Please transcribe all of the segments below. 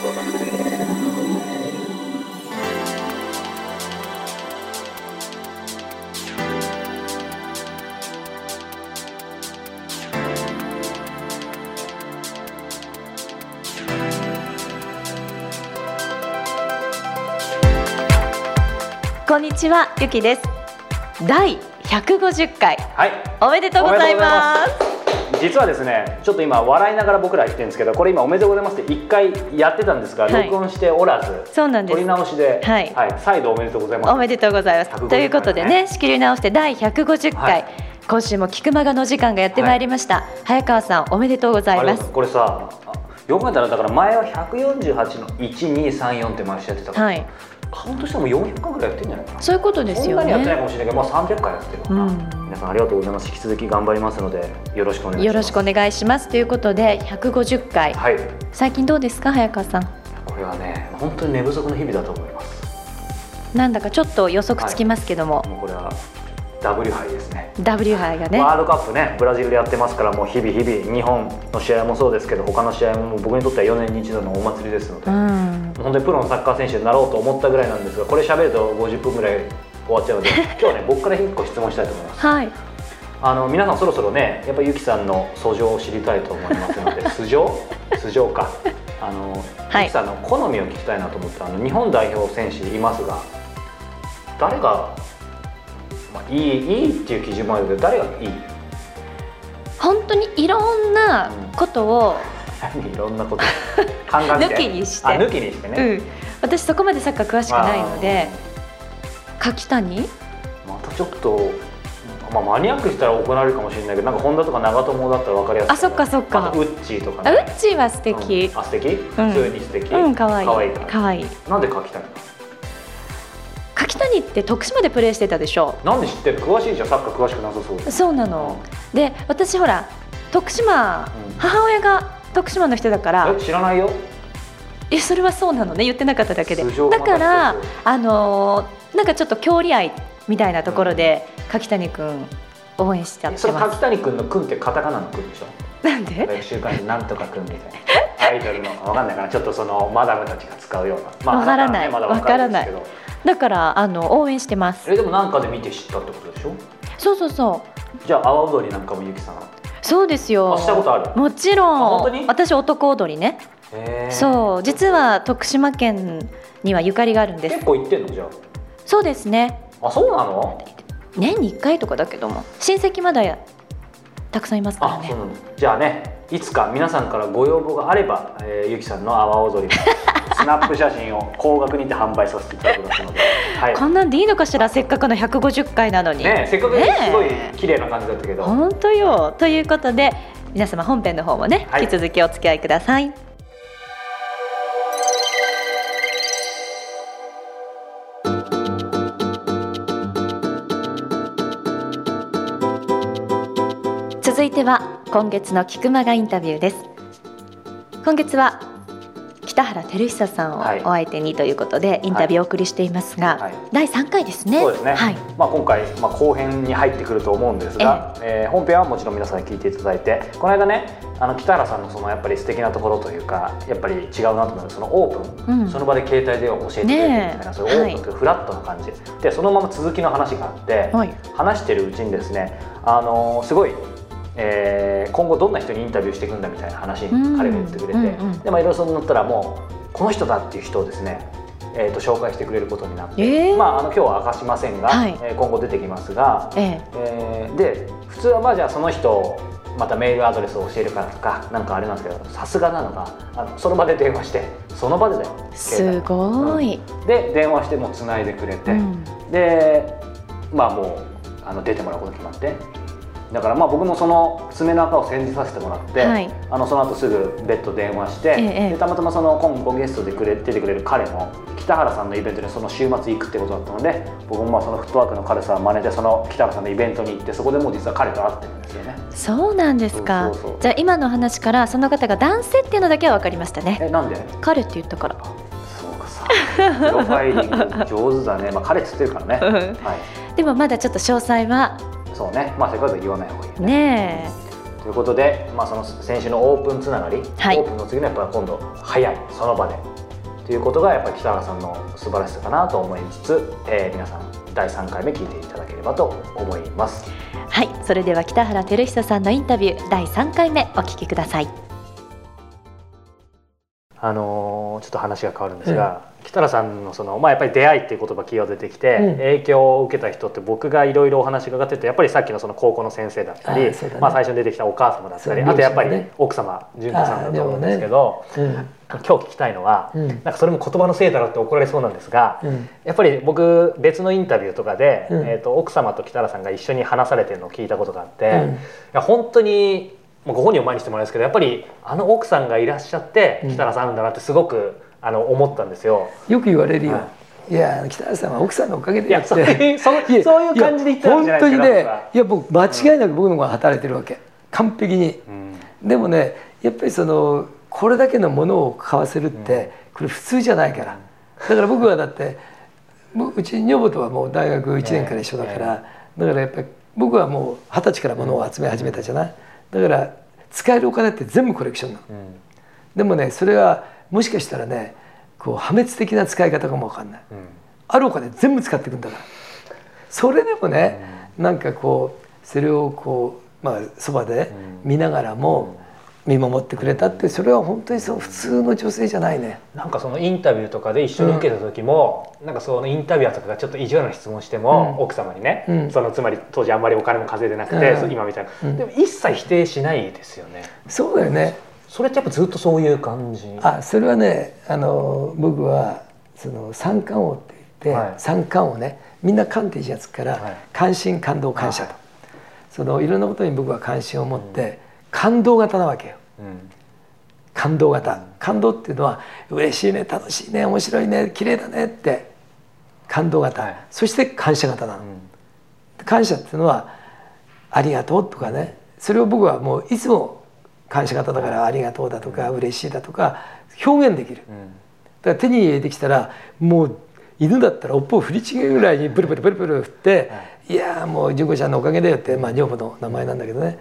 こんにちは、ゆきです。第150回はいおめでとうございます。実はですねちょっと今笑いながら僕ら言ってるんですけどこれ今おめでとうございますって一回やってたんですが、はい。録音しておらずそうなんです。撮り。直しで、はい。再度おめでとうございます。おめでとうございます。150ということでね、仕切り直して第150回、はい。今週も菊間がの時間がやってまいりました。早川さんおめでとうございます。あれこれさあよく考えたらだから前は148の1234って毎週やってたから、はい、カウントしても400回ぐらいやってんじゃないかな。そういうことですよそんなにやってないね。かもしれないけど、まあ、300回やってるかな、うん。皆さんありがとうございます。引き続き頑張りますのでよろしくお願いします。よろしくお願いします。ということで150回、はい。最近どうですか早川さん？これはね本当に寝不足の日々だと思います。なんだかちょっと予測つきますけども、もうこれは W 杯ですね W 杯がね。ワールドカップねブラジルでやってますからもう日々日々日本の試合もそうですけど他の試合も僕にとっては4年に一度のお祭りですので、うん。本当にプロのサッカー選手になろうと思ったぐらいなんですがこれ喋ると50分ぐらい終わっちゃうので 今日はね僕から1個質問したいと思いますはい。あの皆さんそろそろねやっぱゆきさんの訴状を知りたいと思いますので 素性？素性かあの、はいゆきさんの好みを聞きたいなと思ってあの日本代表選手いますが誰が、まあ、いいいいっていう基準もあるけど誰がいい？本当にいろんなことを、いろんなこと。考えて。抜きにして。あ抜きにしてね、うん、私そこまでサッカー詳しくないので柿谷？またちょっと、まあ、マニアックにしたら怒られるかもしれないけどなんか本田とか長友だったら分かりやすいあそっかそっか。あとウッチーとかあねうっちーは素敵。うん。あ素敵、普通に素敵。うんかわい。いかわいい。なんで柿谷柿谷って徳島でプレーしてたでしょ？なんで知ってる？詳しいじゃん。サッカー詳しくなさそう。そうなの。で私ほら徳島、うん。母親が徳島の人だから。え知らないよ。えそれはそうなのね。言ってなかっただけで。だからあのーなんかちょっと郷里愛みたいなところで、柿谷君応援しちゃってます。柿谷君の君ってカタカナの君でしょ？なんで？週刊誌なんとか君みたいな。アイドルの。わかんないかなちょっとそのマダムたちが使うような。わからない。あなたはねまかるんですけどだからあの応援してます。えでもなんかで見て知ったってことでしょ？そうそうそう。じゃあ阿波踊りなんかもゆきさん。そうですよ。あしたことある？もちろあ本当に？ん私男踊りね。そう。実は徳島県にはゆかりがあるんです。結構行ってんの？じゃそうですね。ああそうなの？年に1回とかだけども。親戚まだやたくさんいますからね。あそうなの。じゃあねいつか皆さんからご要望があれば、えーゆきさんの阿波踊りの スナップ写真を高額にて販売させていただきますので、はい。こんなんでいいのかしらせっかくの150回なのに。ね、せっかくすねごい綺麗な感じだったけど、本当よ。ということで皆様本編の方もね、はい。引き続きお付き合いください。続いては今月の菊間がインタビューです。今月は北原照久さんをはい。お相手にということでインタビューをお送りしていますが、はい。第3回ですね。そうですね、はい。まあ、今回、まあ、後編に入ってくると思うんですが、えー本編はもちろん皆さんに聞いていただいてこの間ねあの北原さんのそのやっぱり素敵なところというかやっぱり違うなと思うそのオープン、うん。その場で携帯電話を教えてくれてみたいな、そういうオープンというフラットな感じ、でそのまま続きの話があって、はい。話してるうちにですね、あのーすごい、えー今後どんな人にインタビューしていくんだみたいな話うん。に彼が言ってくれて、うんうん。でまあいろいろそうなったらもうこの人だっていう人をですねえー、と紹介してくれることになって、えー。まあ、あの今日は明かしませんが、はい。えー今後出てきますが、ええ。ーで普通はまあじゃあその人をまたメールアドレスを教えるからとかなんかあれなんですけどさすがなのがあのその場で電話してその場でだよえすごい、うん。で電話してもうつないでくれて、うん。でまあもうあの出てもらうこと決まってだからまあ僕もその爪の赤を煎じさせてもらって、はい。あのその後すぐ別途電話して、ええでたまたまその今後ゲストでくれ出てくれる彼の北原さんのイベントにその週末行くってことだったので僕もまあそのフットワークの軽さを真似てその北原さんのイベントに行ってそこでもう実は彼と会ってるんですよね。そうなんですか。じゃあ今の話からその方が男性っていうのだけは分かりましたね。えなんで？彼って言ったから。そうかさ。プロファイリング上手だね。まあ彼っつってるからね。はい。でもまだちょっと詳細はそうね。まあせっかく言わない方がいいよね。ねということで、まあ、その先週のオープンつながり、はい。オープンの次のやっぱ今度早い。その場で。ということがやっぱり北原さんの素晴らしさかなと思いつつ、えー皆さん第3回目聞いていただければと思います。はい。それでは北原照久さんのインタビュー第3回目お聞きください。あのーちょっと話が変わるんですが、北原さんのその、まあ、やっぱり出会いっていう言葉キーワード出てきて、うん。影響を受けた人って僕がいろいろお話伺っててやっぱりさっきのその高校の先生だったりね。まあ、最初に出てきたお母様だったりそうあとやっぱり奥様純子さんだと思うんですけど、うん今日聞きたいのは、うん。なんかそれも言葉のせいだろうって怒られそうなんですが、うん。やっぱり僕別のインタビューとかで、うん。えー、と奥様と北原さんが一緒に話されてるのを聞いたことがあって、うん。いや本当にもうご本人を前にしてもらうんですけどやっぱりあの奥さんがいらっしゃってうん。北原さんあるんだなってすごくあの思ったんですよ。よく言われるよ、、はい。や北原さんは奥さんのおかげでいやそういうそういやそういう感じで言ってたんじゃないですか本当にねいや僕間違いなく僕の方が働いてるわけ。完璧に。うん。でもねやっぱりそのこれだけのものを買わせるって、これ普通じゃないから。だから僕はだってもううち女房とはもう大学1年から一緒だから、だからやっぱり僕はもう二十歳から物を集め始めたじゃないだから使えるお金って全部コレクションなの。うん。でもねそれはもしかしたらねこう破滅的な使い方かもわかんない。うん。あるお金全部使っていくんだから。それでもね、なんかこうそれをこうまあそばで見ながらも見守ってくれたってそれは本当にそう普通の女性じゃないね。なんかそのインタビューとかで一緒に受けた時も、なんかそのインタビュアーとかがちょっと意地悪な質問しても、うん。奥様にね、うん。そのつまり当時あんまりお金も稼いでなくて、今みたいな、うんでも一切否定しないですよね。そうだよね。それってやっぱずっとそういう感じ？あそれはねあの僕はその三冠王って言って、はい。三冠王ね。みんな冠っていうやつから、はい。関心感動感謝と、はい。そのいろんなことに僕は関心を持って、感動型なわけよ。うん。感動型。感動っていうのは嬉しいね楽しいね面白いね綺麗だねって感動型、はい。そして感謝型なの、感謝っていうのはありがとうとかね。それを僕はもういつも感謝型だからありがとうだとか嬉しいだとか表現できる。うん。だから手に入れてきたらもう犬だったら尾っぽを振りちぎるぐらいにプルプルプルプル振って「いやーもう純子ちゃんのおかげだよ」ってまあ女房の名前なんだけどね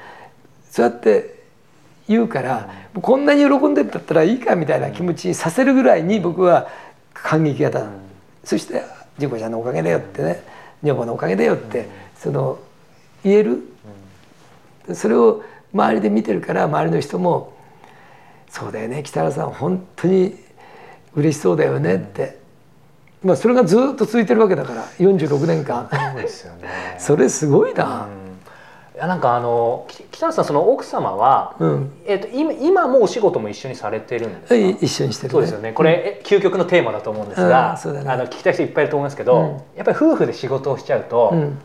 そうやって言うからこんなに喜んでったったらいいかみたいな気持ちにさせるぐらいに僕は感激型なの。そして「純子ちゃんのおかげだよ」ってね「女房のおかげだよ」ってその言える。それを周りで見てるから周りの人も「そうだよね北原さん本当に嬉しそうだよね」って、まあそれがずっと続いてるわけだから46年間。それすごいな、やなんかあのき北野さんその奥様は、うん。えっと今今もお仕事も一緒にされてるんですか？い一緒にしてる、ね、そうですよね。これ、え究極のテーマだと思うんですが、うんそうだね。あの聞きたい人いっぱいいると思いますけど、うん。やっぱり夫婦で仕事をしちゃうと、うん。うん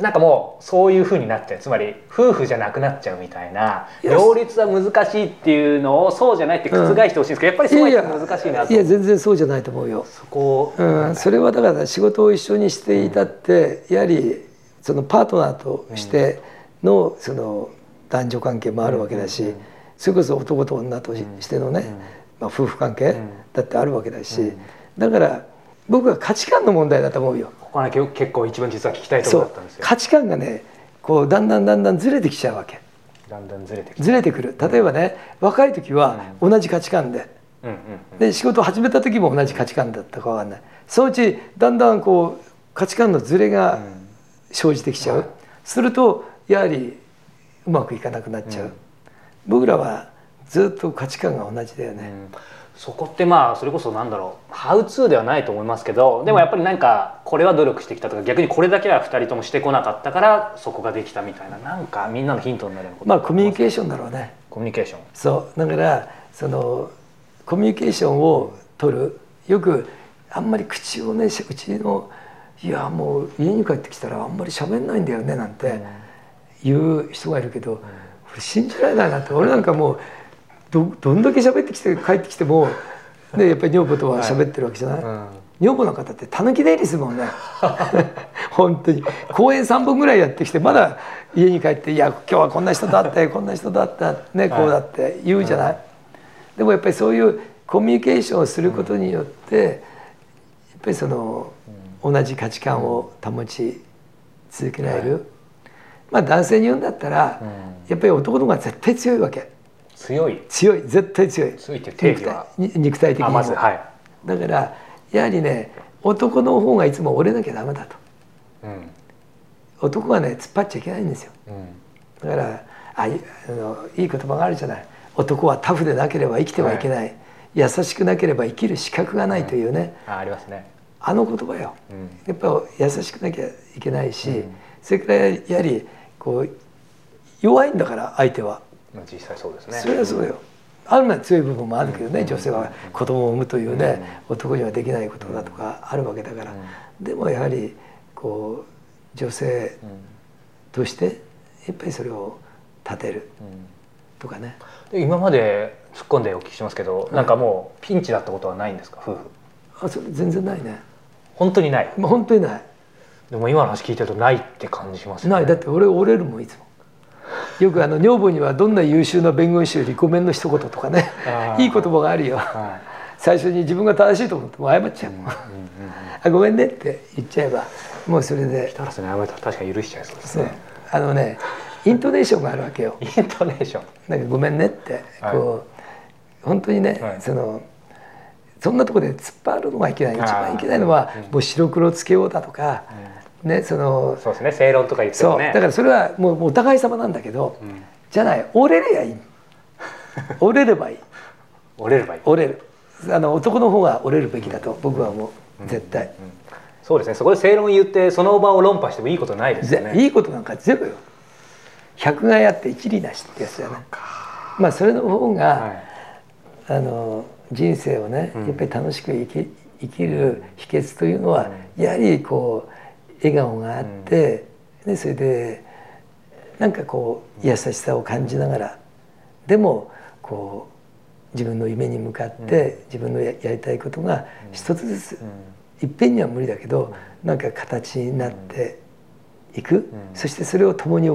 なんかもうそういうふうになっちゃうつまり夫婦じゃなくなっちゃうみたいな両立は難しいっていうのをそうじゃないって覆してほしいんですけど、やっぱりそうは難しいなと。いや全然そうじゃないと思うよ、そこを、うん、それはだから仕事を一緒にしていたって、やはりそのパートナーとしてのその男女関係もあるわけだし、うん。それこそ男と女としてのね、うん。まあ、夫婦関係ん。だってあるわけだし、うん。だから僕は価値観の問題だと思うよ。ここはね結構一番実は聞きたいところだったんですよ。価値観がねこうだんだんだんだんずれてきちゃうわけ。だんだんずれてずれてくる。例えばね若い時は同じ価値観で。うんうんうん。で仕事を始めた時も同じ価値観だったかわかんない。そのうちだんだんこう価値観のずれが生じてきちゃう、はい。するとやはりうまくいかなくなっちゃう、うん。僕らはずっと価値観が同じだよね、うん。そこってまあそれこそなんだろう。ハウツーではないと思いますけどでもやっぱり何かこれは努力してきたとか逆にこれだけは2人ともしてこなかったからそこができたみたいな。なんかみんなのヒントになるようなこと。まあコミュニケーシションだろうね。コミュニケーション。そう。だからそのコミュニケーションを取る。よくあんまり口をねうちのいやもう家に帰ってきたらあんまり喋んないんだよねなんて言う人がいるけど、俺信じられないなって。俺なんかもうどどんだけ喋ってきて帰ってきても、ね、やっぱり女房とは喋ってるわけじゃない、うん。女房の方ってたぬき出入りするもんね。本当に。公演3本ぐらいやってきてまだ家に帰って「いや今日はこんな人と会って こんな人と会った」ねこうだって言うじゃない、でもやっぱりそういうコミュニケーションをすることによって、やっぱりその同じ価値観を保ち続けられる、まあ男性に言うんだったら、うん。やっぱり男の方が絶対強いわけ。強い。強い。絶対強い。強いっていう定義は。肉体に肉体的にまずはい、だからやはりね男の方がいつも折れなきゃダメだと。うん。男がね突っ張っちゃいけないんですよ。うん。だからあいあのいい言葉があるじゃない。男はタフでなければ生きてはいけない、優しくなければ生きる資格がないというね、あありますね、あの言葉よ。うん。やっぱ優しくなきゃいけないし、うん。それからやはりこう弱いんだから相手は。まあ実際そうですね。それはそうよ。あるのは強い部分もあるけどね、女性は子供を産むというね、男にはできないことだとかあるわけだから、でもやはりこう女性うん。としてやっぱりそれを立てるうん。とかね。で今まで突っ込んでお聞きしますけど、なんかもうピンチだったことはないんですか？夫婦。あそれ全然ないね、本当にない。まあ、本当にない。でも今の話聞いてるとないって感じしますよね。ない。だって俺折れるもんいつも。よくあの女房にはどんな優秀な弁護士よりごめんの一言とかね。いい言葉があるよ。は最初に自分が正しいと思っても謝っちゃうもん、い、うんうんうん、あごめんねって言っちゃえばもうそれで。北原さんに謝めたら確かに許しちゃいそうですね。あのねイントネーションがあるわけよ。イントネーション。なんかごめんねってはい。こう、本当にね、はい。そのそんなところで突っ張るのがいけない。一番いけないのは、うん。もう白黒つけようだとか、ねそのそうですね。正論とか言ってそう。もねだからそれはもうお互い様なんだけど、うん。じゃない。折れりゃいい。折れればいい。折れればいい。折れる。あの男の方が折れるべきだと僕は思う。絶対、そうですね。そこで正論言ってその場を論破してもいいことないですよね。ぜいいことなんかゼロよ。百害あって一理なしってやつだよねまあそれの方が、はい。あの人生をね、うん。やっぱり楽しく生き生きる秘訣というのは、やはりこう笑顔があって、でそれでなんかこう優しさを感じながらでもこう自分の夢に向かって、自分のややりたいことが一つずつ、いっぺんには無理だけど、なんか形になっていく、そしてそれを共に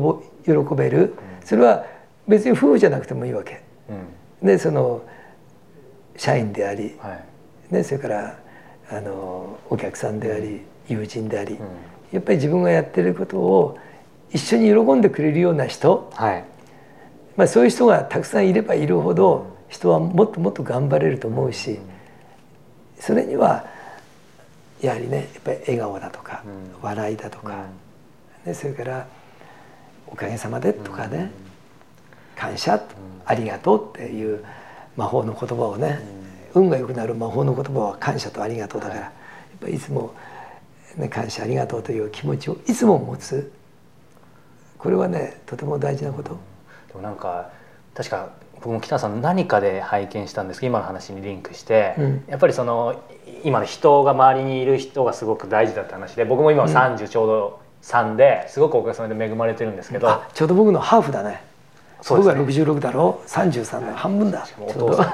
喜べる、それは別に夫婦じゃなくてもいいわけ。うん。でその社員であり、はい。ね、それからあのお客さんであり友人であり、うん。やっぱり自分がやってることを一緒に喜んでくれるような人、はい。まあ、そういう人がたくさんいればいるほど人はもっともっと頑張れると思うしそれにはやはりねやっぱり笑顔だとか、うん。笑いだとか、ね、それからおかげさまでとかね、感謝、ありがとうっていう魔法の言葉をね、運が良くなる魔法の言葉は感謝とありがとうだから、やっぱりいつも、ね、感謝ありがとうという気持ちをいつも持つ。これはねとても大事なこと。でもなんか確か僕も北野さんの何かで拝見したんですけど今の話にリンクして、うん。やっぱりその今の人が周りにいる人がすごく大事だって話で僕も今は30ちょうど3ですごくおかげさまで恵まれてるんですけど、あちょうど僕のハーフだね僕が66だろ33の半分だ。ちょお父さん。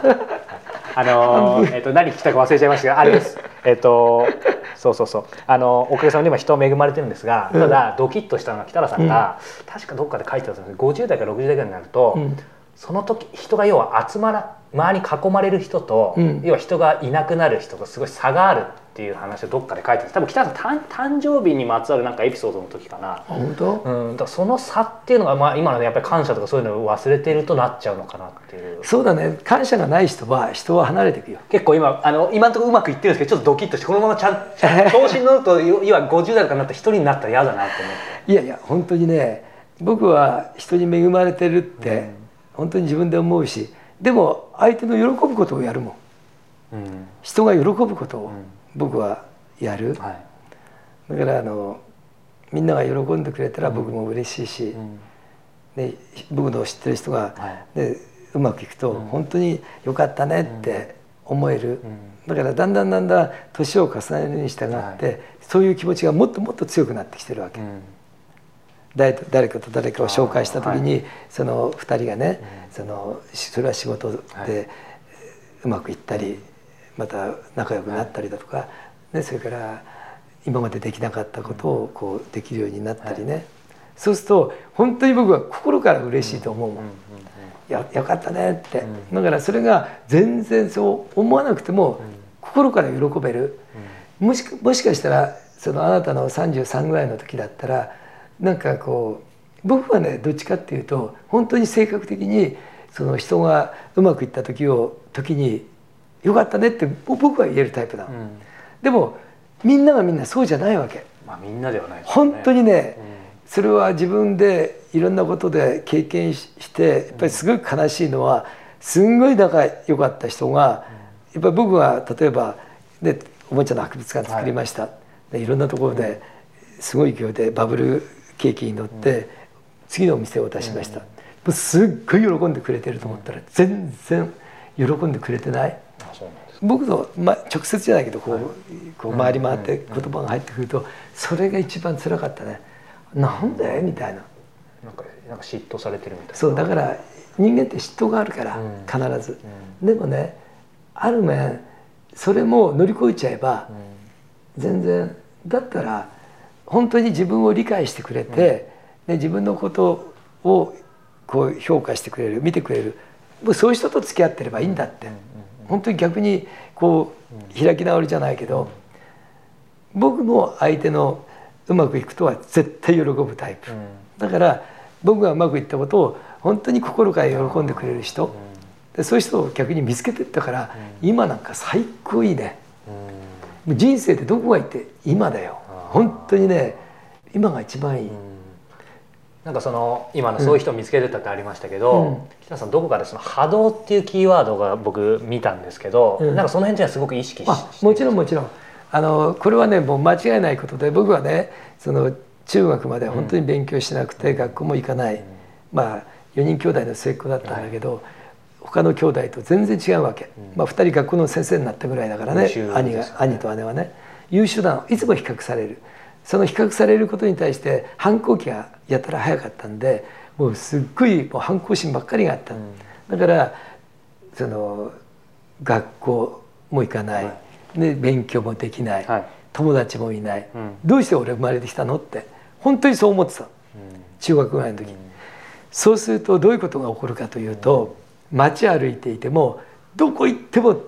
あのーえっと何聞きたか忘れちゃいましたがあれです。えっとそうそうそう。あのおかげさまで今人は恵まれてるんですがただドキッとしたのが北原さんが、確かどっかで書いてたんですけど50代から60代ぐらいになると、うん。その時人が要は集まら周りに囲まれる人と、うん。要は人がいなくなる人がすごい差があるっていう話をどっかで書いてた。多分北原さん誕誕生日にまつわるなんかエピソードの時かな。あ本当、うん、だその差っていうのが、まあ、今のねやっぱり感謝とかそういうのを忘れてるとなっちゃうのかなっていう。そうだね。感謝がない人は人は離れていくよ。結構今あの今のところうまくいってるんですけどちょっとドキッとしてこのままちゃんちゃん調子に乗ると要は50代とかになったら一人になったら嫌だなと思って。いやいや本当にね僕は人に恵まれてるって、本当に自分で思うしでも相手の喜ぶことをやるもん。うん。人が喜ぶことを。ん僕はやる、はい。だからあのみんなが喜んでくれたら僕も嬉しいし、うん。ね、僕の知ってる人が、はい。ね、うまくいくと本当によかったねって思える、ん。だからだんだんだんだん年を重ねるに従って、そういう気持ちがもっともっと強くなってきてるわけ、うん。誰と誰かと誰かを紹介した時に、あその2人がね、そのしそれは仕事で、はい。うまくいったりまた仲良くなったりだとか、ね、それから今までできなかったことをこうできるようになったりね、そうすると本当に僕は心から嬉しいと思うもん。やよかったねって、だからそれが全然そう思わなくても心から喜べる、もしかもしかしたらそのあなたの33ぐらいの時だったらなんかこう僕はねどっちかっていうと本当に性格的にその人がうまくいった時を時に「よかったね」って僕は言えるタイプだ、うん。でもみんながみんなそうじゃないわけ。まあみんなではないですよ本当にね、うん。それは自分でいろんなことで経験ししてやっぱりすごい悲しいのはすんごい仲良かった人がやっぱり僕は例えばでおもちゃの博物館作りました、でいろんなところですごい勢いでバブル景気に乗って次のお店を出しました、もうすっごい喜んでくれてると思ったら全然喜んでくれてない。僕の、ま、直接じゃないけどこう,、こう回り回って言葉が入ってくるとそれが一番辛かったね。なんでみたいな。なんかなんか嫉妬されてるみたいな。そうだから人間って嫉妬があるからうん。必ず。でもねある面それも乗り越えちゃえば全然だったら本当に自分を理解してくれて、で自分のことをこう評価してくれる見てくれる。もうそういう人と付き合ってればいいんだって、本当に逆にこう開き直りじゃないけど、僕も相手のうまくいくとは絶対喜ぶタイプ、だから僕がうまくいったことを本当に心から喜んでくれる人、でそういう人を逆に見つけてったから、今なんか最高いいね。もう人生ってどこがいいって今だよ。本当にね今が一番いい、なんかその今のそういう人を見つけてたってありましたけど、うん。北さんどこかでその波動っていうキーワードが僕見たんですけど、うん。なんかその辺じゃすごく意識しあもちろんもちろん。あのこれはねもう間違いないことで僕はねその中学まで本当に勉強しなくて、学校も行かない、まあ4人兄弟の末っ子だったんだけど、他の兄弟と全然違うわけ、まあ、2人学校の先生になったぐらいだからね優秀兄が兄と姉はね。優秀なの。いつも比較される。その比較されることに対して反抗期がやたら早かったんでもうすっごいもう反抗心ばっかりがあった、だからその学校も行かない、で勉強もできない、はい。友達もいない、うん。どうして俺生まれてきたのって本当にそう思ってた中学ぐらいの時、そうするとどういうことが起こるかというと街歩いていてもどこ行っても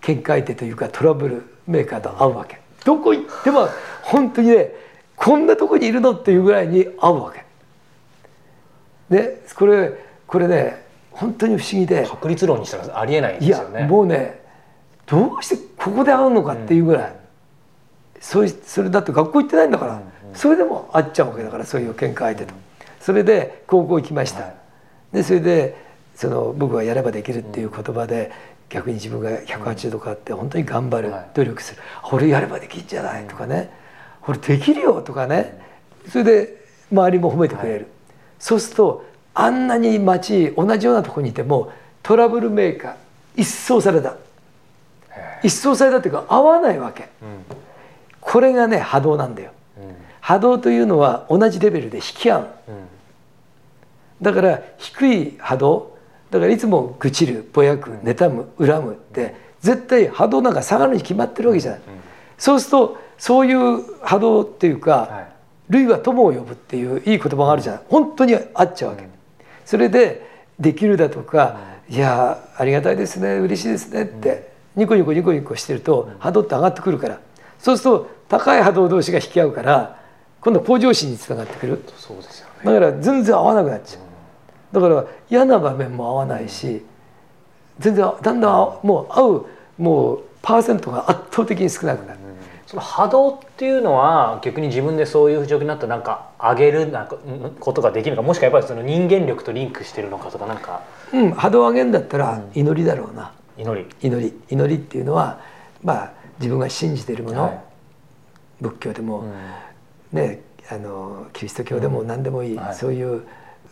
喧嘩相手というかトラブルメーカーと会うわけ。どこ行っても本当にねこんなとこにいるのっていうぐらいに会うわけ。でこれこれね本当に不思議で。確率論にしたらありえないんいやですよね。もうねどうしてここで会うのかっていうぐらい、そういそれだって学校行ってないんだから、それでも会っちゃうわけだからそういう喧嘩相手と、それで高校行きました、はい。でそれでその僕はやればできるっていう言葉で、逆に自分が180度変わって本当に頑張る、はい。努力する「俺やればできんじゃない」とかね「俺できるよ」とかね。それで周りも褒めてくれる、そうするとあんなに街同じようなところにいてもトラブルメーカー一掃された。へ一掃されたっていうか合わないわけ。うん。これがね波動なんだよ。うん。波動というのは同じレベルで引き合う。うん。だから低い波動だからいつも愚痴るぼやく妬む恨むって絶対波動なんか下がるに決まってるわけじゃない、そうするとそういう波動っていうか、はい。類は友を呼ぶっていういい言葉があるじゃない本当にあっちゃうわけ、それで「できる」だとか「いやありがたいですね嬉しいですね」ってニコニコニコニコしてると波動って上がってくるから。そうすると高い波動同士が引き合うから今度は向上心につながってくる。そうですよね。だから全然合わなくなっちゃう。だから嫌な場面も合わないし全然だんだんもう合うもうパーセントが圧倒的に少なくなる。その波動っていうのは逆に自分でそういう状況になったらなんか上げるなんかんことができるのかもしくはやっぱりその人間力とリンクしてるのかとかなんか。うん、波動を上げるんだったら祈りだろうな、祈り。祈り。祈りっていうのはまあ自分が信じているもの、はい。仏教でも、うん。ねあのキリスト教でも何でもいい、はい。そういう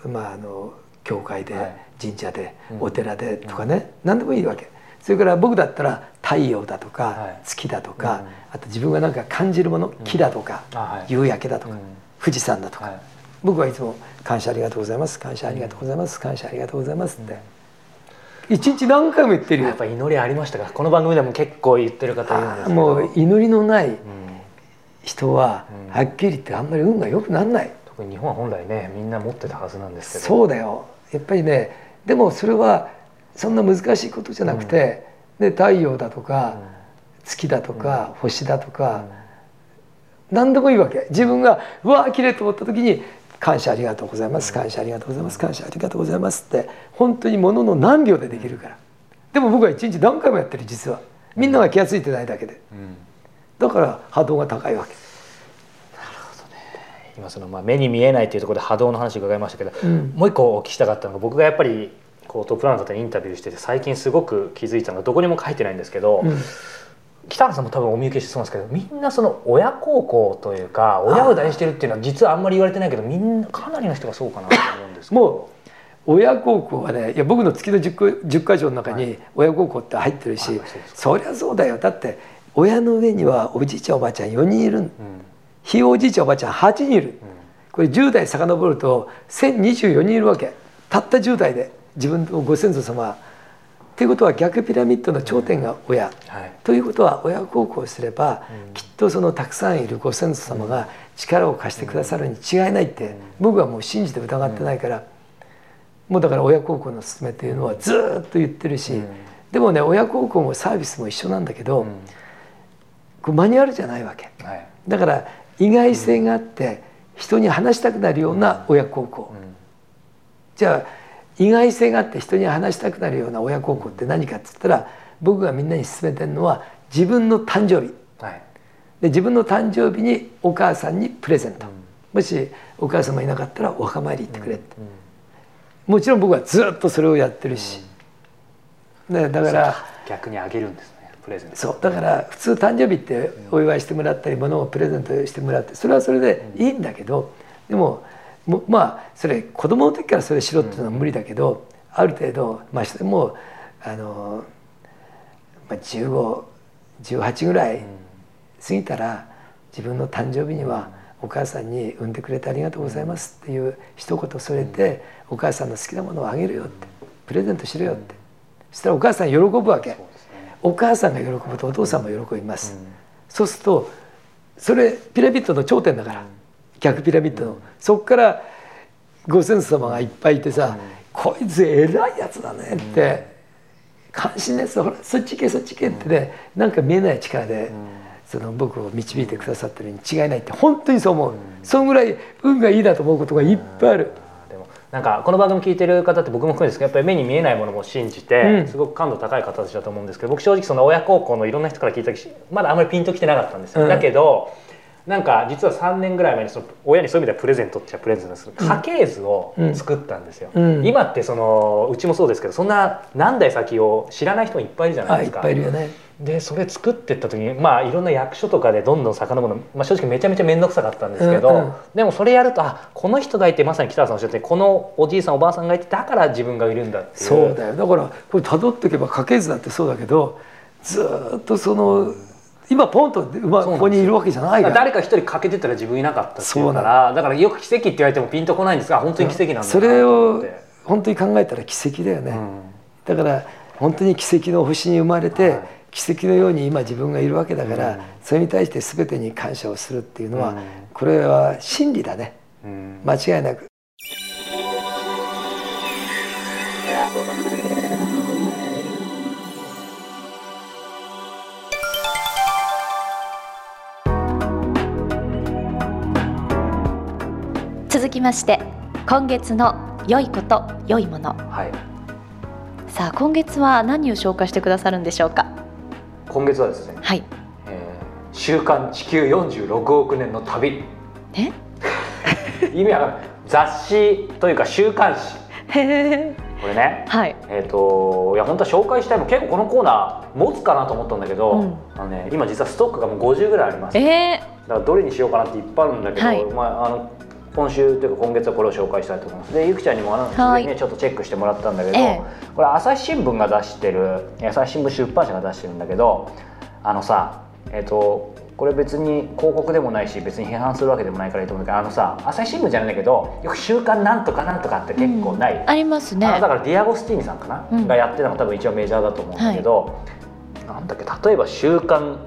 まああの教会で、はい。神社で、うん。お寺でとかね、何でもいいわけ。それから僕だったら太陽だとか、はい。月だとか、うんあと自分がなんか感じるもの木だとか、夕焼けだとか、うん。富士山だとか、はい。僕はいつも「感謝ありがとうございます感謝ありがとうございます感謝ありがとうございます」って、一日何回も言ってるよ。やっぱ祈りありましたか？この番組でも結構言ってる方いるんですもう祈りのないうん。人はうん。はっきり言ってあんまり運が良くならない、特に日本は本来ねみんな持ってたはずなんですけど。そうだよ。やっぱりねでもそれはそんな難しいことじゃなくて、で太陽だとか、月だとか、星だとか、何でもいいわけ。自分がうわー綺麗と思った時に感謝ありがとうございます感謝ありがとうございます感謝ありがとうございますって本当にものの何秒でできるから。でも僕は一日何回もやってる実は。みんなが気が付いてないだけで。うん。だから波動が高いわけ。今そのまあ目に見えないというところで波動の話伺いましたけど、うん。もう一個お聞きしたかったのが僕がやっぱりこうトップランナーの方にインタビューしてて最近すごく気づいたのがどこにも書いてないんですけど、うん北原さんも多分お見受けしてそうなんですけどみんなその親孝行というか親を大事にしてるっていうのは実はあんまり言われてないけどみんなかなりの人がそうかなと思うんですけど。もう親孝行はねいや僕の月の 10, 個10箇条の中に親孝行って入ってるし、はいそりゃそうだよ。だって親の上にはおじいちゃんおばあちゃん4人いる。うん。ひいおじいちゃんおばあちゃん8人いる。これ10代遡ると1024人いるわけ。たった10代で自分のご先祖様っていうことは逆ピラミッドの頂点が親、はい。ということは親孝行すれば、うん。きっとそのたくさんいるご先祖様が力を貸してくださるに違いないって、僕はもう信じて疑ってないから、もうだから親孝行の勧めっていうのはずーっと言ってるし、うん。でもね親孝行もサービスも一緒なんだけど、こうマニュアルじゃないわけ。うんはい。だから意外性があって人に話したくなるような親孝行、うん。じゃあ意外性があって人に話したくなるような親孝行って何かっつったら僕がみんなに勧めてるのは自分の誕生日。はい。で自分の誕生日にお母さんにプレゼント、うん。もしお母様いなかったらお墓参り行ってくれって、うん。もちろん僕はずっとそれをやってるし、ね、だから逆にあげるんですね。プレゼント。そう。だから普通誕生日ってお祝いしてもらったり物をプレゼントしてもらってそれはそれでいいんだけどでももまあそれ子供の時からそれしろっていうのは無理だけど、ある程度まあしてもあの、まあ、1518ぐらい過ぎたら自分の誕生日にはお母さんに産んでくれてありがとうございますっていう一言添えてお母さんの好きなものをあげるよってプレゼントしろよって。そしたらお母さん喜ぶわけ。お母さんが喜ぶとお父さんも喜びます、うん。そうするとそれピラミッドの頂点だから、逆ピラミッドの、そこからご先祖様がいっぱいいてさ、こいつ偉いやつだねって、関心のやつほらそっち行けそっち行けってね、なんか見えない力で、その僕を導いてくださってるに違いないって本当にそう思う、そんぐらい運がいいなと思うことがいっぱいある、でもなんかこの番組聞いてる方って僕も含めですけどやっぱり目に見えないものも信じて、うん。すごく感度高い方たちだと思うんですけど僕正直その親孝行のいろんな人から聞いた時まだあんまりピンときてなかったんですよ、うん。だけどなんか実は3年ぐらい前にその親にそういう意味ではプレゼントっちゃプレゼントですけど家系図を作ったんですよ、うん。今ってそのうちもそうですけどそんな何代先を知らない人もいっぱいいるじゃないですか。ぱいいるよね。でそれ作ってった時にまあいろんな役所とかでどんどん遡るの、まあ、正直めちゃめちゃ面倒くさかったんですけど、うんうん。でもそれやるとあこの人がいてまさに北原さんおっしゃってこのおじいさんおばあさんがいてだから自分がいるんだっていう。そうだよ。だからこれ辿っていけば家系図だってそうだけどずーっとその今ポンと、まあ、ここにいるわけじゃないから。誰か一人欠けてたら自分いなかったっていうからだからよく奇跡って言われてもピンとこないんです。が本当に奇跡なんだなそれを本当に考えたら奇跡だよね、うん。だから本当に奇跡の星に生まれて、はい。奇跡のように今自分がいるわけだから、うん。それに対して全てに感謝をするっていうのは、うん。これは真理だね。うん。間違いなく。続きまして今月の良いこと良いもの。はい、さあ今月は何を紹介してくださるんでしょうか？今月はですねはい「えー週刊地球46億年の旅。え」意味わかんない。雑誌というか週刊誌。これね。はい。えー、といや本当は紹介したいもん結構このコーナー持つかなと思ったんだけど、うん。あのね、今実はストックがもう50ぐらいあります。だえからどれにしようかなっていっぱいあるんだけど、はい。まあ、あの今週というか今月はこれを紹介したいと思います。でゆきちゃんにもあのはい。ちょっとチェックしてもらったんだけど、ええ。これ朝日新聞が出してる朝日新聞出版社が出してるんだけどあのさえっ、とこれ別に広告でもないし別に批判するわけでもないからいいと思うけどあのさ朝日新聞じゃないんだけどよく「週刊なんとかなんとか」って結構ない、ありますね。だからディアゴスティーニさんかな、うん。がやってたのが多分一応メジャーだと思うんだけど、なんだっけ例えば「週刊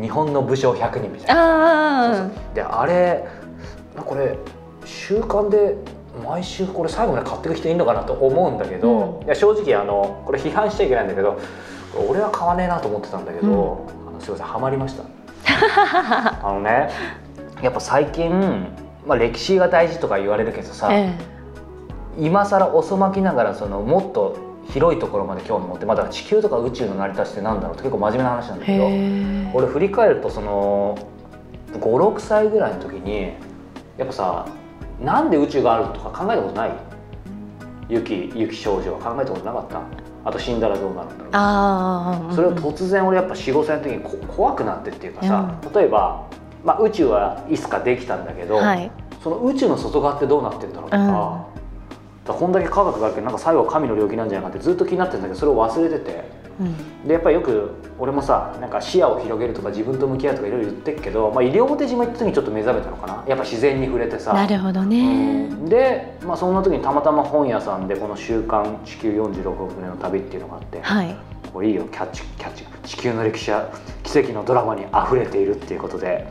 日本の武将100人」みたいな。あであれこれ週刊で毎週これ最後まで買っていく人いいのかなと思うんだけど、うん。いや正直あのこれ批判しちゃいけないんだけど俺は買わねえなと思ってたんだけど、うん。あのすいませんハマりました。あのねやっぱ最近まあ、歴史が大事とか言われるけどさ、え今更遅まきながらそのもっと広いところまで興味持ってまあだから地球とか宇宙の成り立ちってなんだろうって結構真面目な話なんだえけど俺振り返るとその56歳ぐらいの時にやっぱさなんで宇宙があるとか考えたことない？雪雪少女は考えたことなかった？あと死んだらどうなるんだろう？ああそれを突然俺やっぱ45歳の時にこ怖くなってっていうかさ、例えば、まあ、宇宙はいつかできたんだけど、はい。その宇宙の外側ってどうなってんだろうとか,、うん。こんだけ科学があるけどなんか最後は神の領域なんじゃないかってずっと気になってるんだけどそれを忘れててうん。でやっぱりよく俺もさなんか視野を広げるとか自分と向き合うとかいろいろ言ってるけど、まあ、西表島行った時にちょっと目覚めたのかな。やっぱ自然に触れてさ。なるほどね、うん。で、まあ、そんな時にたまたま本屋さんでこの「週刊地球46億年の旅」っていうのがあって、はい。これいいよ。キャッチキャッチ地球の歴史や奇跡のドラマにあふれているっていうことで、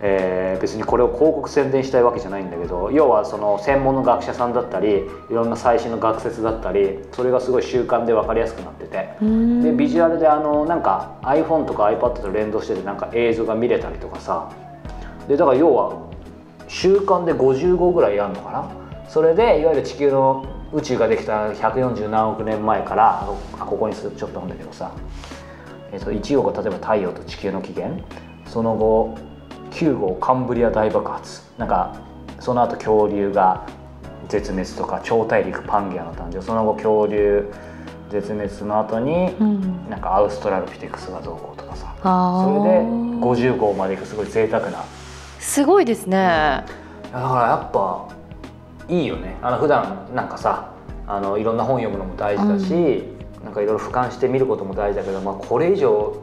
えー別にこれを広告宣伝したいわけじゃないんだけど要はその専門の学者さんだったりいろんな最新の学説だったりそれがすごい習慣で分かりやすくなってて。でビジュアルであのなんか iPhone とか iPad と連動しててなんか映像が見れたりとかさ。でだから要は週間で50ぐらいやるのかな。それでいわゆる地球の宇宙ができた140何億年前からあここにちょっとなんだけどさ、えっと1号が例えば太陽と地球の起源。その後9号カンブリア大爆発。なんかその後恐竜が絶滅とか超大陸パンゲアの誕生。その後恐竜絶滅の後にうん。なんかアウストラロピテクスがどうこうとかさ。あそれでー50号までいくすごい贅沢な。すごいですね、だからやっぱいいよね。あの普段なんかさあのいろんな本読むのも大事だし、なんかいろいろ俯瞰して見ることも大事だけど、まあ、これ以上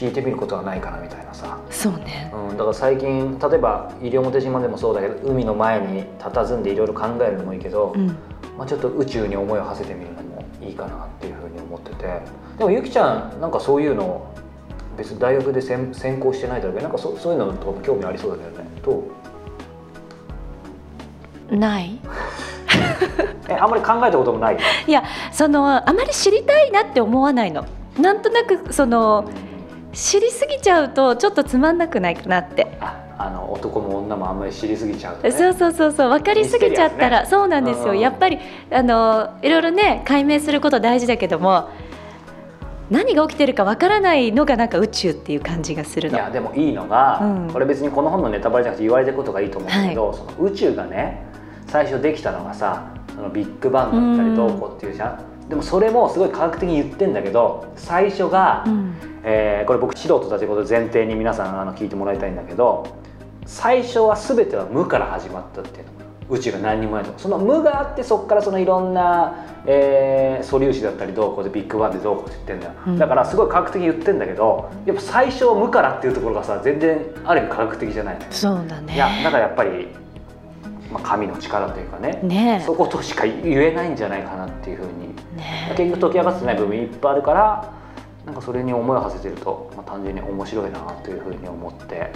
引いてみることはないかなみたいなさ、そうね。うん、だから最近例えば西表島でもそうだけど海の前に佇んでいろいろ考えるのもいいけど、うん。まあ、ちょっと宇宙に思いを馳せてみるのもいいかなっていうふうに思ってて。でもゆきちゃんなんかそういうの別に大学で専専攻してないだろうけどなんかそそういうのとかも興味ありそうだけどね。どう？ない。えあんまり考えたこともない？いやそのあまり知りたいなって思わないの。なんとなくその知りすぎちゃうとちょっとつまんなくないかなって、ああの男も女もあんまり知りすぎちゃうと、ね、そうそうそうそう分かりすぎちゃったら、ね。そうなんですよ、うんやっぱりあのいろいろね解明すること大事だけども何が起きてるか分からないのがなんか宇宙っていう感じがするの。いやでもいいのが、うん。これ別にこの本のネタバレじゃなくて言われてることがいいと思うんだけど、その宇宙がね最初できたのがさそのビッグバンだったりどうこうっていうじゃん、でもそれもすごい科学的に言ってんだけど最初が、うん。えーこれ僕素人だということを前提に皆さんあの聞いてもらいたいんだけど最初は全ては無から始まったっていうの宇宙が何にもない。とその無があってそこからそのいろんな、えー素粒子だったりどうこうでビッグバンでどうこうって言ってんだよ、うん。だからすごい科学的に言ってんだけどやっぱ最初は無からっていうところがさ全然ある意味科学的じゃない。そうだね。いやだからやっぱり、まあ、神の力というかねねそことしか言えないんじゃないかなっていうふうに。ね結局解き明かせてない部分いっぱいあるからなんかそれに思いを馳せてると、まあ、単純に面白いなというふうに思って。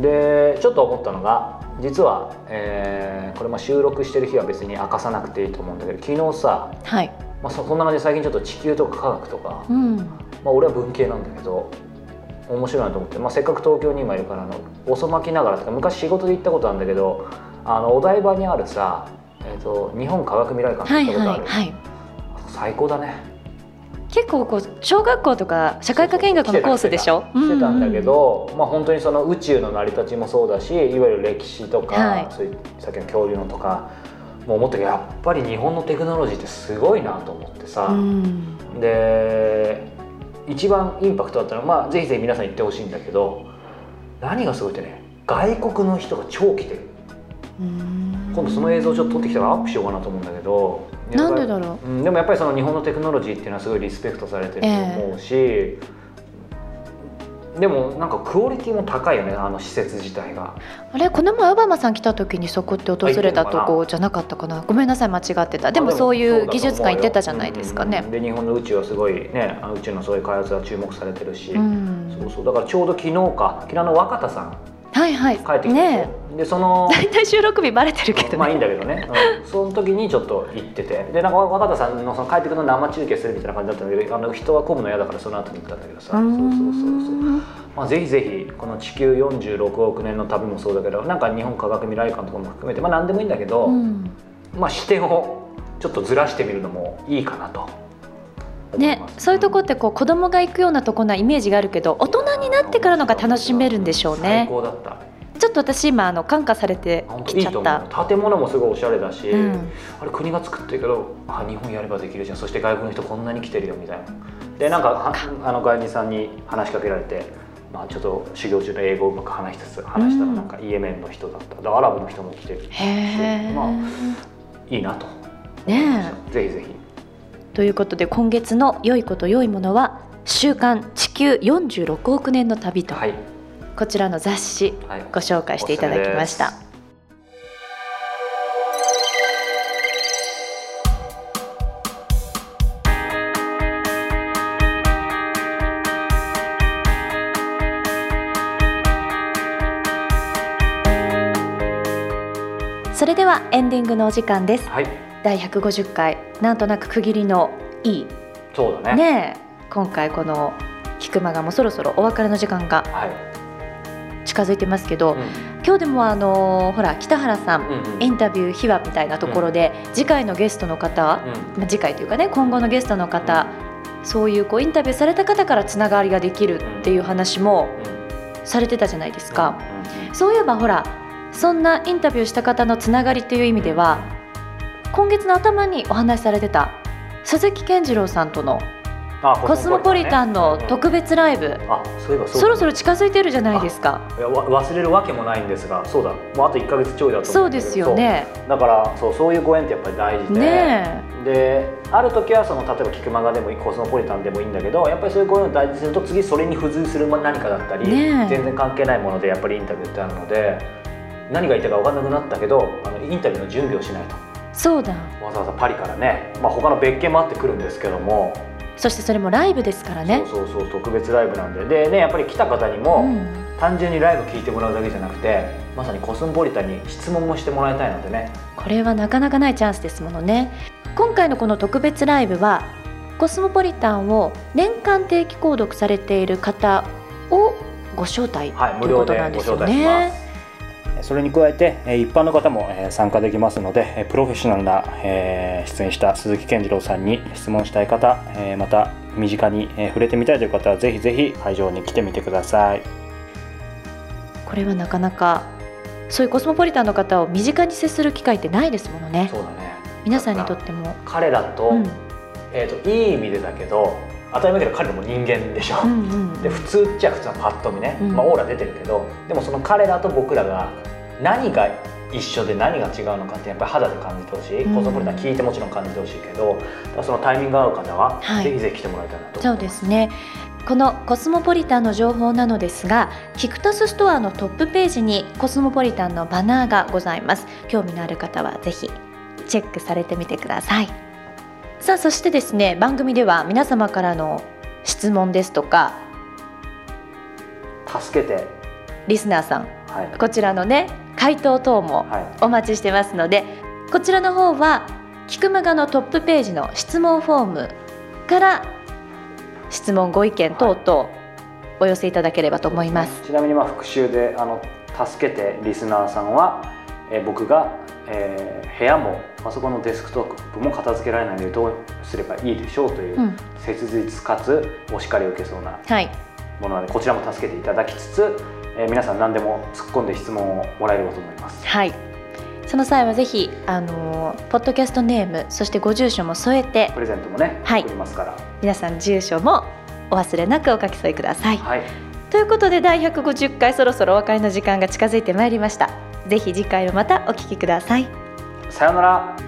でちょっと思ったのが実は、えーこれまあ収録してる日は別に明かさなくていいと思うんだけど昨日さ、はい、まあ、そそんな感じで最近ちょっと地球とか科学とか、うん、まあ、俺は文系なんだけど面白いなと思って、まあ、せっかく東京に今いるからあの遅まきながらとか昔仕事で行ったことあるんだけどあのお台場にあるさ、えー、と日本科学未来館はいって行ったことある、はいはい。最高だね。結構こう小学校とか社会科見学のコースでしょ？してたん。だけど、まあ本当にその宇宙の成り立ちもそうだしいわゆる歴史とか、はい。そういうさっきの恐竜のとかもう思ったけどやっぱり日本のテクノロジーってすごいなと思ってさ、うん。うんで一番インパクトあったのは、まあ、ぜひぜひ皆さん行ってほしいんだけど何がすごいってね外国の人が超来てる。うん今度その映像をちょっと撮ってきたらアップしようかなと思うんだけどなんでだろう？ん、でもやっぱりその日本のテクノロジーっていうのはすごいリスペクトされてると思うし、でもなんかクオリティも高いよねあの施設自体が。あれ？この前オバマさん来た時にそこって訪れたとこじゃなかったかな？ごめんなさい間違ってた。でもそういう技術館行ってたじゃないですかね。うん。で日本の宇宙はすごいね宇宙のそういう開発が注目されてるし、うん。そうそう。だからちょうど昨日か。昨日の若田さんはいはい。帰ってきたでしょ、ねでその大体収録日バレてるけどね、まあいいんだけどね、うん。その時にちょっと行ってて。でなんか若田さんのその帰ってくるの生中継するみたいな感じだったんだけどあの人は混むの嫌だからその後に行ったんだけどさ。そうそうそうそう。まあ、ぜひぜひこの地球46億年の旅もそうだけどなんか日本科学未来館とかも含めてまあ何でもいいんだけど、うん。まあ視点をちょっとずらしてみるのもいいかなとね。そういうとこってこう子供が行くようなとこなイメージがあるけど大人になってからのが楽しめるんでしょう最ね高だった。ちょっと私今あの感化されて本当いいときちゃった。思う。建物もすごいおしゃれだし、うん。あれ国が作ってるけどあ日本やればできるじゃん。そして外国の人こんなに来てるよみたいな。でなんかはあの外人さんに話しかけられて、まあ、ちょっと修行中の英語をうまく話しつつ話したらうん。なんかイエメンの人だった。でアラブの人も来てる。へえ、まあいいなと。ねぜひぜひということで今月の良いこと良いものは週刊地球46億年の旅と、はい、こちらの雑誌はい、ご紹介していただきました。それではエンディングのお時間です。はい第150回なんとなく区切りのいい。そうだね。ねえ。今回この菊間がもうそろそろお別れの時間がはい、近づいてますけど、うん。今日でもあのほら北原さん、うんうん。インタビュー秘話みたいなところで、次回のゲストの方、うん。まあ、次回というかね今後のゲストの方、そういうこうインタビューされた方からつながりができるっていう話もうん。されてたじゃないですか、うんうんそういえばほらそんなインタビューした方のつながりという意味では今月の頭にお話しされてた鈴木健次郎さんとのあコスモポリタンのね。特別ライブ、あそういえばそろそろ近づいてるじゃないですか。いやわ忘れるわけもないんですがそうだ。もうあと1か月ちょいだとそうですよね。だからそうそういうご縁ってやっぱり大事で、ねである時はその例えば菊間がでもいいコスモポリタンでもいいんだけどやっぱりそういうご縁を大事にすると次それに付随する何かだったり、ねえ。全然関係ないものでやっぱりインタビューってあるので何が言いたいか分かんなくなったけどあのインタビューの準備をしないとそうだ。わざわざパリからね、まあ、他の別件もあってくるんですけども、そしてそれもライブですからね。そうそうそう特別ライブなんで。でねやっぱり来た方にも、うん。単純にライブ聞いてもらうだけじゃなくてまさにコスモポリタンに質問もしてもらいたいのでね。これはなかなかないチャンスですものね。今回のこの特別ライブはコスモポリタンを年間定期購読されている方をご招待はい無というこ料でごとなんですよ招待しまね。すそれに加えてえー一般の方もえー参加できますのでえープロフェッショナルなえー出演した鈴木健次郎さんに質問したい方えーまた身近にえー触れてみたいという方はぜひぜひ会場に来てみてください。これはなかなかそういうコスモポリタンの方を身近に接する機会ってないですものね。そうだね。皆さんにとっても、彼らと,、うん、えー、といい意味でだけど当たり前だけど彼らも人間でしょ、うんうん。で普通っちゃ普通のパッと見ね、うん。まあ、オーラ出てるけどでもその彼らと僕らが何が一緒で何が違うのかってやっぱり肌で感じてほしい、うん。コスモポリタン聞いてもちろん感じてほしいけどそのタイミングが合う方は、はい。ぜひぜひ来てもらいたいなと。そうですね。このコスモポリタンの情報なのですがキクタスストアのトップページにコスモポリタンのバナーがございます。興味のある方はぜひチェックされてみてください。さあそしてですね番組では皆様からの質問ですとか助けて。リスナーさん。はい、こちらのね回答等もはい、お待ちしてますのでこちらの方はキクマガのトップページの質問フォームから質問ご意見等々お寄せいただければと思います。ちなみにまあ復習であの助けてリスナーさんは、えー僕が、えー部屋もパソコンのデスクトップも片付けられないのでどうすればいいでしょうという、うん、切実かつお叱りを受けそうなはい、ものなのでこちらも助けていただきつつ、えー皆さん何でも突っ込んで質問をもらえればと思います。はい。その際はぜひあのーポッドキャストネームそしてご住所も添えてプレゼントもね、はい送りますから。皆さん住所もお忘れなくお書き添えください。はい、ということで第150回そろそろお別れの時間が近づいてまいりました。ぜひ次回もまたお聞きください。さようなら。